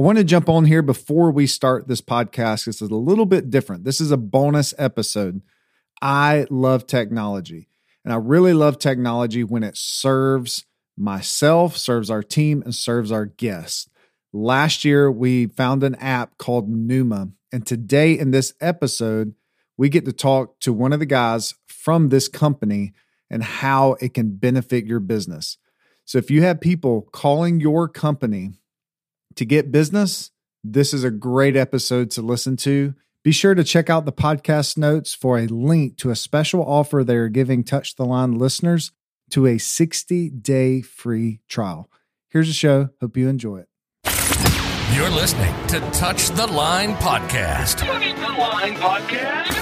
I want to jump on here before we start this podcast. This is a little bit different. This is a bonus episode. I love technology, and I really love technology when it serves myself, serves our team, and serves our guests. Last year, we found an app called Numa. And today, in this episode, we get to talk to one of the guys from this company and how it can benefit your business. So, if you have people calling your company to get business, this is a great episode to listen to. Be sure to check out the podcast notes for a link to a special offer they are giving Touch the Line listeners to a 60 day free trial. Here's the show. Hope you enjoy it. You're listening to Touch the Line Podcast. Touch the Line Podcast.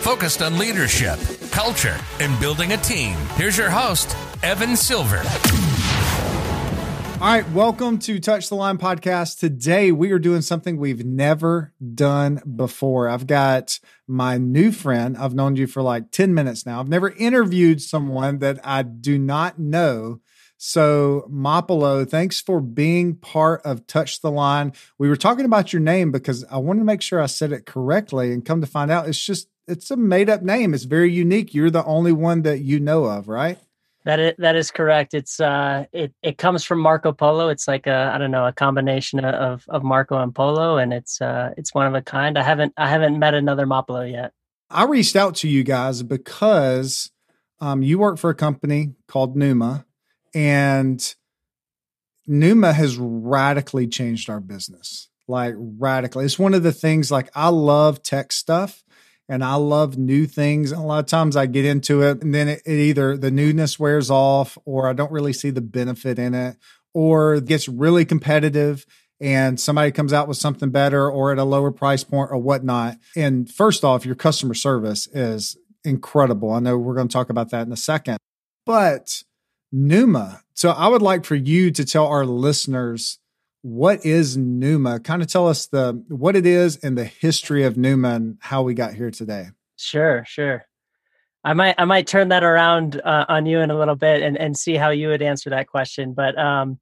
Focused on leadership, culture, and building a team. Here's your host, Evan Silver. All right, welcome to Touch the Line podcast. Today we are doing something we've never done before. I've got my new friend. I've known you for like 10 minutes now. I've never interviewed someone that I do not know. So, Mapolo, thanks for being part of Touch the Line. We were talking about your name because I wanted to make sure I said it correctly and come to find out it's just it's a made up name. It's very unique. You're the only one that you know of, right? That is that is correct. It's uh it it comes from Marco Polo. It's like a I don't know a combination of of Marco and Polo, and it's uh it's one of a kind. I haven't I haven't met another Mapolo yet. I reached out to you guys because um, you work for a company called Numa, and Numa has radically changed our business. Like radically, it's one of the things. Like I love tech stuff, and I love new things. And a lot of times I get into it and then it, it, either the newness wears off or I don't really see the benefit in it or it gets really competitive and somebody comes out with something better or at a lower price point or whatnot. And first off, your customer service is incredible. I know we're going to talk about that in a second, but Numa. So I would like for you to tell our listeners what is Numa? Kind of tell us the what it is and the history of Numa and how we got here today. Sure, sure. I might I might turn that around uh, on you in a little bit and and see how you would answer that question. But um,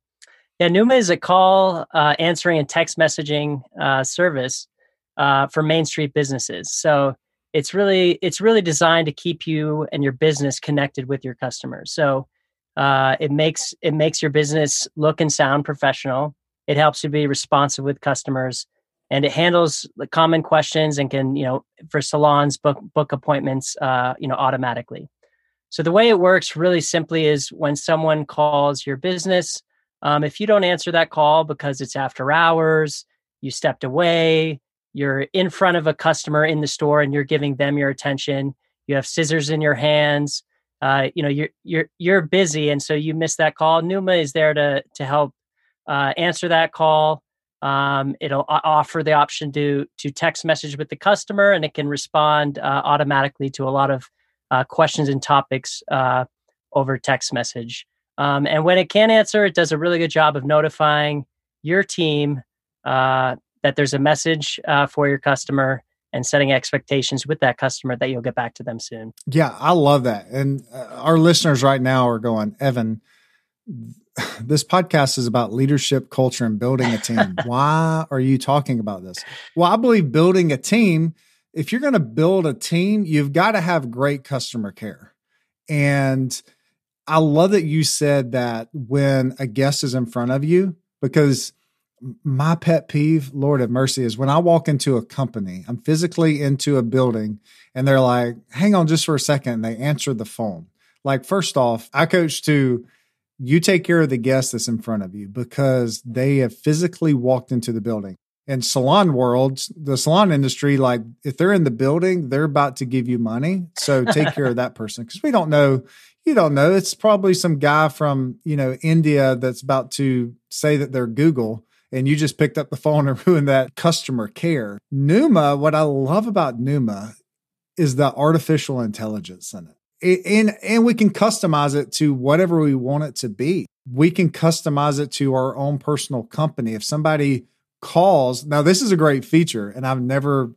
yeah, Numa is a call uh, answering and text messaging uh, service uh, for Main Street businesses. So it's really it's really designed to keep you and your business connected with your customers. So uh, it makes it makes your business look and sound professional it helps you be responsive with customers and it handles the common questions and can, you know, for salons book book appointments, uh, you know, automatically. So the way it works really simply is when someone calls your business, um, if you don't answer that call because it's after hours, you stepped away, you're in front of a customer in the store and you're giving them your attention, you have scissors in your hands, uh, you know, you're you're you're busy, and so you miss that call. Numa is there to to help uh, answer that call. Um, it'll offer the option to to text message with the customer, and it can respond uh, automatically to a lot of uh, questions and topics uh, over text message. Um, and when it can answer, it does a really good job of notifying your team uh, that there's a message uh, for your customer and setting expectations with that customer that you'll get back to them soon. Yeah, I love that. And our listeners right now are going, Evan this podcast is about leadership, culture, and building a team. Why are you talking about this? Well, I believe building a team, if you're going to build a team, you've got to have great customer care. And I love that you said that when a guest is in front of you, because my pet peeve, Lord have mercy, is when I walk into a company, I'm physically into a building, and they're like, hang on just for a second. And they answer the phone. Like, first off, I coach to you take care of the guest that's in front of you because they have physically walked into the building. In salon world, the salon industry, like if they're in the building, they're about to give you money. So take care of that person because we don't know. You don't know. It's probably some guy from, you know, India that's about to say that they're Google and you just picked up the phone and ruined that customer care. Numa, what I love about Numa is the artificial intelligence in it and and we can customize it to whatever we want it to be. We can customize it to our own personal company. If somebody calls, now this is a great feature, and I've never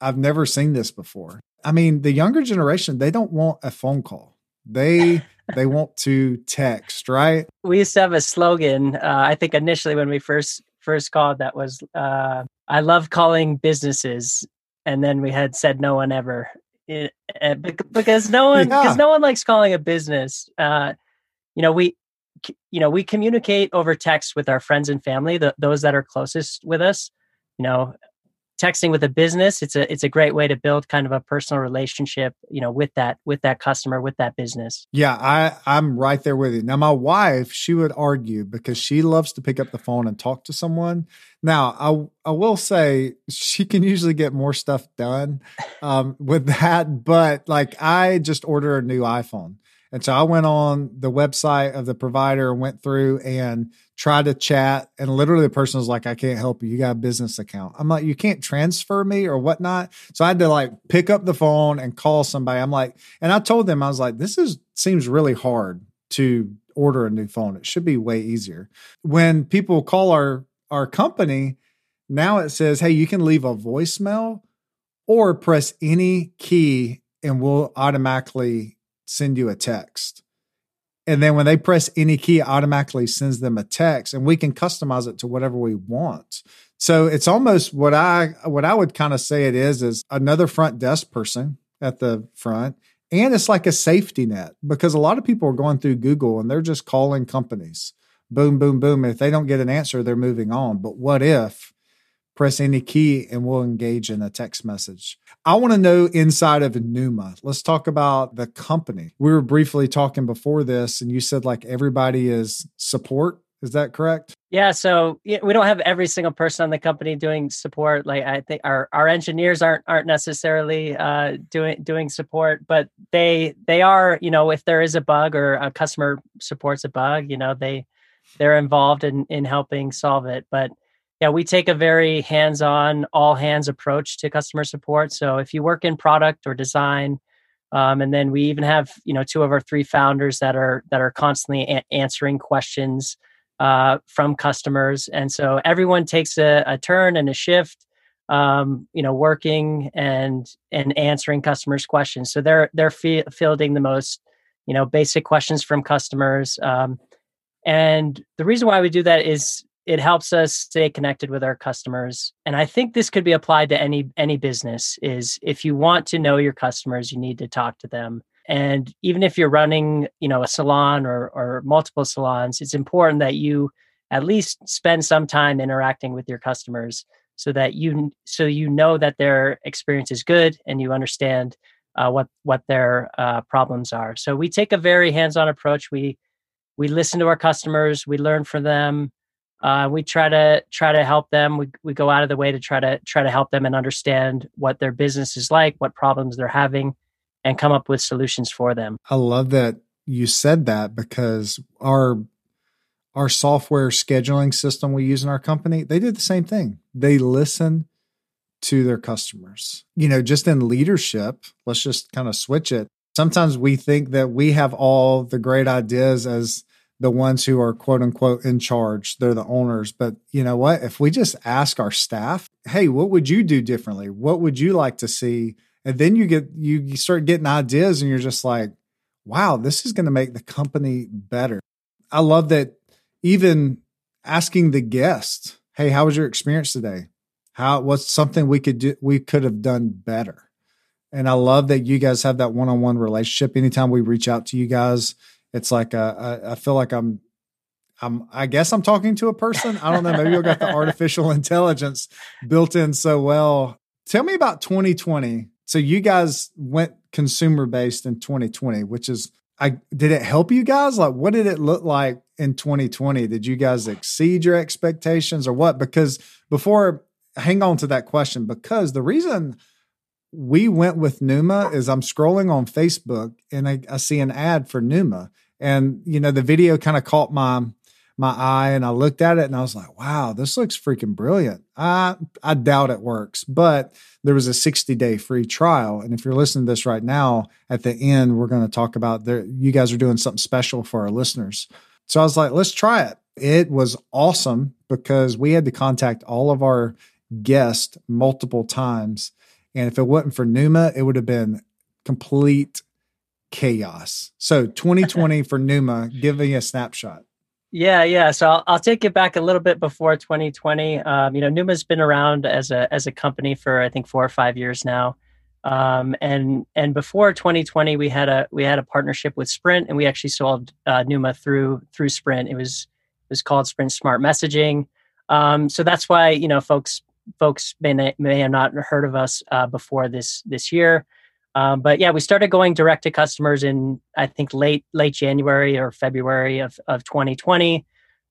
I've never seen this before. I mean, the younger generation they don't want a phone call. They they want to text, right? We used to have a slogan. Uh, I think initially when we first first called that was uh, I love calling businesses, and then we had said no one ever it, uh, because no one because yeah. no one likes calling a business. Uh, you know we you know we communicate over text with our friends and family, the, those that are closest with us. You know, texting with a business it's a it's a great way to build kind of a personal relationship you know with that with that customer with that business. Yeah i i'm right there with you. Now my wife she would argue because she loves to pick up the phone and talk to someone. Now i i will say she can usually get more stuff done um, with that but like i just order a new iphone and so I went on the website of the provider and went through and tried to chat. And literally the person was like, I can't help you. You got a business account. I'm like, you can't transfer me or whatnot. So I had to like pick up the phone and call somebody. I'm like, and I told them, I was like, this is seems really hard to order a new phone. It should be way easier. When people call our our company, now it says, hey, you can leave a voicemail or press any key and we'll automatically send you a text. And then when they press any key, automatically sends them a text and we can customize it to whatever we want. So it's almost what I what I would kind of say it is is another front desk person at the front. And it's like a safety net because a lot of people are going through Google and they're just calling companies. Boom, boom, boom. And if they don't get an answer, they're moving on. But what if press any key and we'll engage in a text message. I want to know inside of Numa. Let's talk about the company. We were briefly talking before this, and you said like everybody is support. Is that correct? Yeah. So we don't have every single person on the company doing support. Like I think our, our engineers aren't aren't necessarily uh, doing doing support, but they they are. You know, if there is a bug or a customer supports a bug, you know they they're involved in in helping solve it. But yeah, we take a very hands-on, all-hands approach to customer support. So if you work in product or design, um, and then we even have you know two of our three founders that are that are constantly a- answering questions uh, from customers, and so everyone takes a, a turn and a shift, um, you know, working and and answering customers' questions. So they're they're fielding the most you know basic questions from customers. Um, and the reason why we do that is it helps us stay connected with our customers and i think this could be applied to any any business is if you want to know your customers you need to talk to them. And even if you're running you know a salon or or multiple salons it's important that you at least spend some time interacting with your customers so that you so you know that their experience is good and you understand uh, what what their uh, problems are. So we take a very hands-on approach. We we listen to our customers. We learn from them uh, we try to try to help them. We we go out of the way to try to try to help them and understand what their business is like, what problems they're having, and come up with solutions for them. I love that you said that because our our software scheduling system we use in our company, they did the same thing. They listen to their customers. You know, just in leadership, let's just kind of switch it. Sometimes we think that we have all the great ideas as the ones who are quote unquote in charge. They're the owners. But you know what? If we just ask our staff, hey, what would you do differently? What would you like to see? And then you get you, start getting ideas and you're just like, wow, this is going to make the company better. I love that even asking the guest, hey, how was your experience today? How what's something we could do we could have done better? And I love that you guys have that one-on-one relationship. Anytime we reach out to you guys, it's like uh, I feel like I'm I'm I guess I'm talking to a person. I don't know. Maybe you got the artificial intelligence built in so well. Tell me about 2020. So you guys went consumer based in 2020, which is I did it help you guys? Like what did it look like in 2020? Did you guys exceed your expectations or what? Because before hang on to that question because the reason we went with Numa is I'm scrolling on Facebook and I, I see an ad for Numa. And, you know, the video kind of caught my my eye and I looked at it and I was like, wow, this looks freaking brilliant. I I doubt it works, but there was a 60 day free trial. And if you're listening to this right now, at the end, we're going to talk about there, you guys are doing something special for our listeners. So I was like, let's try it. It was awesome because we had to contact all of our guests multiple times and if it wasn't for Numa, it would have been complete chaos. So 2020 for Numa, give me a snapshot. Yeah, yeah. So I'll, I'll take it back a little bit before 2020. Um, you know, Numa's been around as a as a company for I think four or five years now. Um, and and before 2020, we had a we had a partnership with Sprint, and we actually sold uh, Numa through through Sprint. It was it was called Sprint Smart Messaging. Um, so that's why you know folks folks may may have not heard of us uh, before this this year. Um, but yeah, we started going direct to customers in I think late late January or February of of 2020.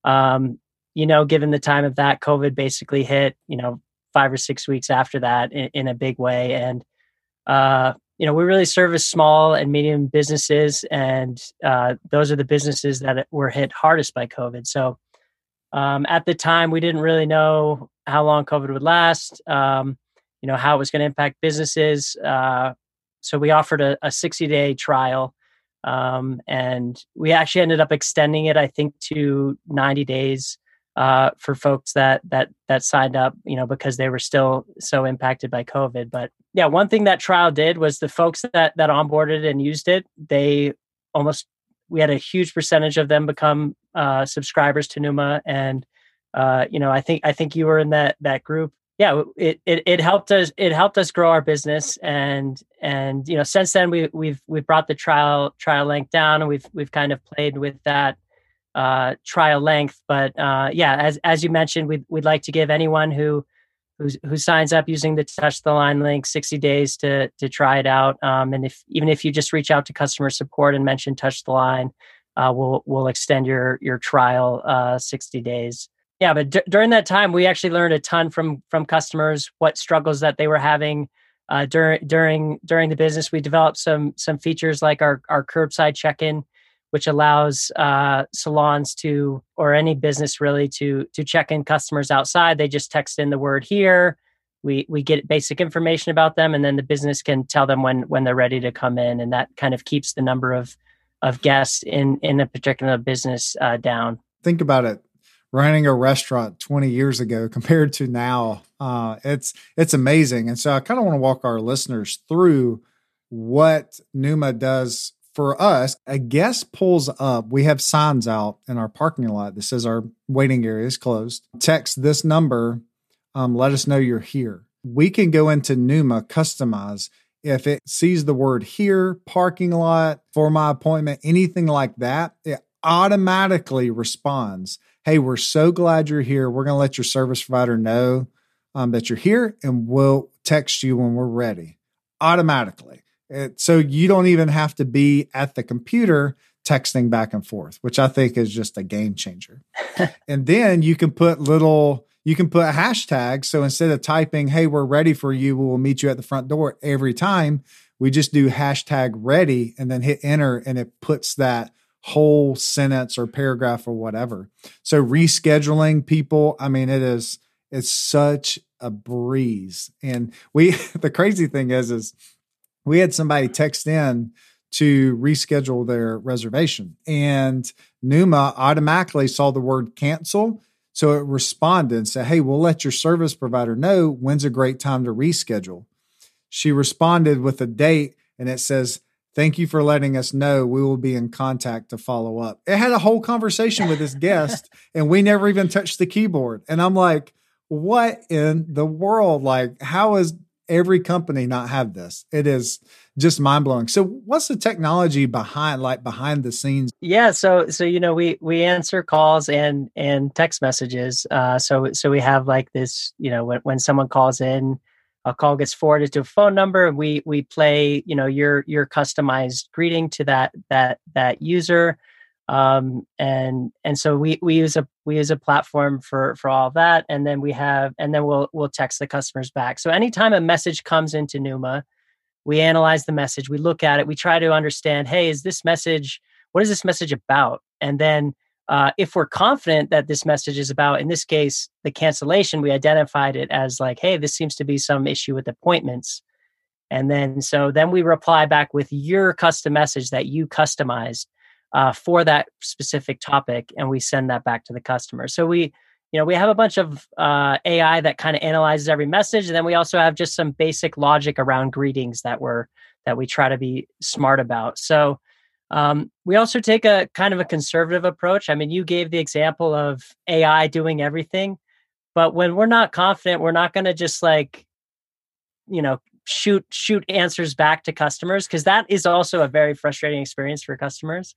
Um, you know, given the time of that, COVID basically hit. You know, five or six weeks after that in, in a big way, and uh, you know, we really service small and medium businesses, and uh, those are the businesses that were hit hardest by COVID. So um, at the time, we didn't really know how long COVID would last, um, you know, how it was going to impact businesses. Uh, so we offered a, a 60 day trial. Um, and we actually ended up extending it, I think, to 90 days uh, for folks that that that signed up, you know, because they were still so impacted by COVID. But yeah, one thing that trial did was the folks that that onboarded and used it, they almost we had a huge percentage of them become uh, subscribers to Numa, and uh, you know, I think I think you were in that that group. Yeah, it, it it helped us it helped us grow our business, and and you know, since then we we've we've brought the trial trial length down, and we've we've kind of played with that uh, trial length. But uh, yeah, as as you mentioned, we'd we'd like to give anyone who who who signs up using the touch the line link 60 days to to try it out. Um, and if even if you just reach out to customer support and mention touch the line, uh, we'll we'll extend your your trial uh, 60 days. Yeah, but d- during that time, we actually learned a ton from from customers, what struggles that they were having uh, during during during the business. We developed some some features like our our curbside check in which allows uh, salons to or any business really to to check in customers outside. They just text in the word here. We we get basic information about them, and then the business can tell them when when they're ready to come in, and that kind of keeps the number of of guests in in a particular business uh, down. Think about it. Running a restaurant 20 years ago compared to now, uh, it's it's amazing. And so I kind of want to walk our listeners through what Numa does for us, a guest pulls up. We have signs out in our parking lot that says our waiting area is closed. Text this number, um, let us know you're here. We can go into Numa, customize. If it sees the word here, parking lot, for my appointment, anything like that, it automatically responds. Hey, we're so glad you're here. We're going to let your service provider know um, that you're here and we'll text you when we're ready automatically. It, so you don't even have to be at the computer texting back and forth, which I think is just a game changer. and then you can put little, you can put hashtags. So instead of typing, hey, we're ready for you, we will meet you at the front door every time, we just do hashtag ready and then hit enter and it puts that whole sentence or paragraph or whatever. So rescheduling people, I mean, it is, it's such a breeze. And we, the crazy thing is, is, we had somebody text in to reschedule their reservation and Numa automatically saw the word cancel. So it responded and said, Hey, we'll let your service provider know when's a great time to reschedule. She responded with a date and it says, Thank you for letting us know. We will be in contact to follow up. It had a whole conversation with this guest and we never even touched the keyboard. And I'm like, what in the world? Like, how is every company not have this. It is just mind blowing. So what's the technology behind like behind the scenes? Yeah, so so you know we we answer calls and and text messages. Uh so so we have like this, you know, when when someone calls in, a call gets forwarded to a phone number and we we play, you know, your your customized greeting to that that that user. Um, and and so we we use a we use a platform for for all that and then we have and then we'll we'll text the customers back. So anytime a message comes into numa we analyze the message we look at it we try to understand hey is this message what is this message about? And then uh, if we're confident that this message is about in this case the cancellation we identified it as like hey this seems to be some issue with appointments. And then so then we reply back with your custom message that you customized uh, for that specific topic and we send that back to the customer. So we you know we have a bunch of uh, ai that kind of analyzes every message and then we also have just some basic logic around greetings that we're that we try to be smart about. So Um, we also take a kind of a conservative approach. I mean, you gave the example of AI doing everything, but when we're not confident, we're not going to just like, you know, shoot shoot answers back to customers because that is also a very frustrating experience for customers.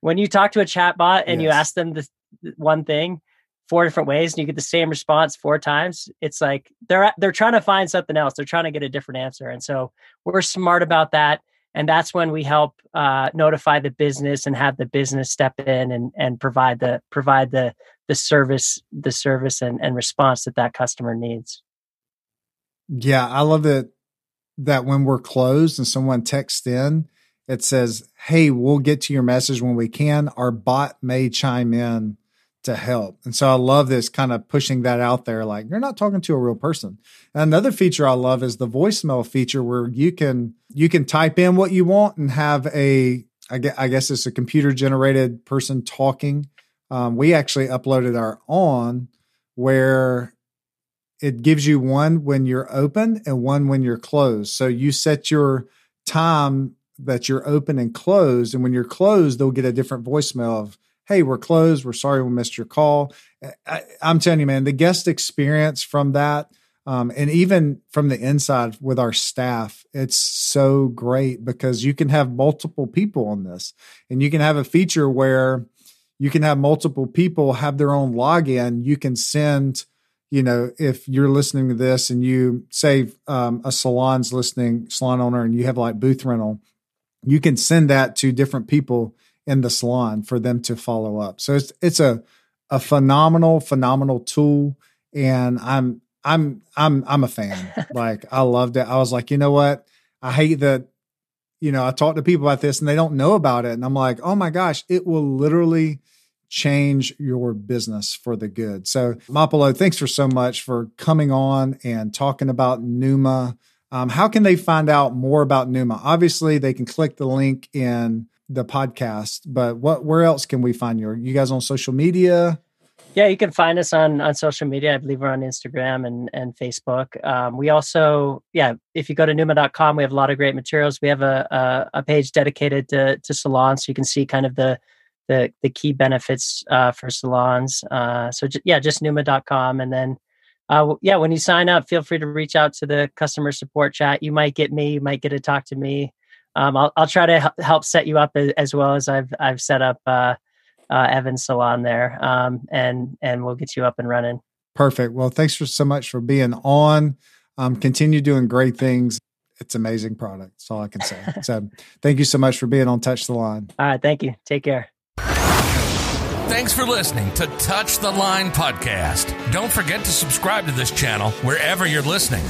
When you talk to a chatbot and yes. you ask them the one thing four different ways and you get the same response four times, it's like they're they're trying to find something else. They're trying to get a different answer, and so we're smart about that and that's when we help uh, notify the business and have the business step in and and provide the provide the the service the service and, and response that that customer needs. Yeah i love it that when we're closed and someone texts in it says hey we'll get to your message when we can. Our bot may chime in to help. And so I love this kind of pushing that out there. Like you're not talking to a real person. Another feature I love is the voicemail feature where you can, you can type in what you want and have a, I guess, I guess it's a computer generated person talking. Um, we actually uploaded our on where it gives you one when you're open and one when you're closed. So you set your time that you're open and closed. And when you're closed, they'll get a different voicemail of, hey, we're closed. We're sorry we missed your call. I, am telling you, man, the guest experience from that, um, and even from the inside with our staff, it's so great because you can have multiple people on this, and you can have a feature where you can have multiple people have their own login. You can send, you know, if you're listening to this and you say um, a salon's listening, salon owner, and you have like booth rental, you can send that to different people in the salon for them to follow up. So it's it's a a phenomenal phenomenal tool and I'm I'm I'm I'm a fan. like I loved it. I was like, "You know what? I hate that you know, I talk to people about this and they don't know about it and I'm like, "Oh my gosh, it will literally change your business for the good." So, Mapolo, thanks for so much for coming on and talking about Numa. Um, how can they find out more about Numa? Obviously, they can click the link in the podcast, but what where else can we find you? Are you guys on social media? Yeah, you can find us on on social media. I believe we're on Instagram and and Facebook. Um, we also, yeah, if you go to numa.com, we have a lot of great materials. We have a a, a page dedicated to to salons, so you can see kind of the the the key benefits uh, for salons. Uh, so j- yeah, just numa.com, and then uh, yeah, when you sign up, feel free to reach out to the customer support chat. You might get me, you might get to talk to me um, I'll, I'll try to help set you up as, as well as I've I've set up uh, uh, Evan's salon there, um, and and we'll get you up and running. Perfect. Well, thanks for so much for being on. Um, continue doing great things. It's amazing product. That's all I can say. so, thank you so much for being on Touch the Line. All right. Thank you. Take care. Thanks for listening to Touch the Line podcast. Don't forget to subscribe to this channel wherever you're listening.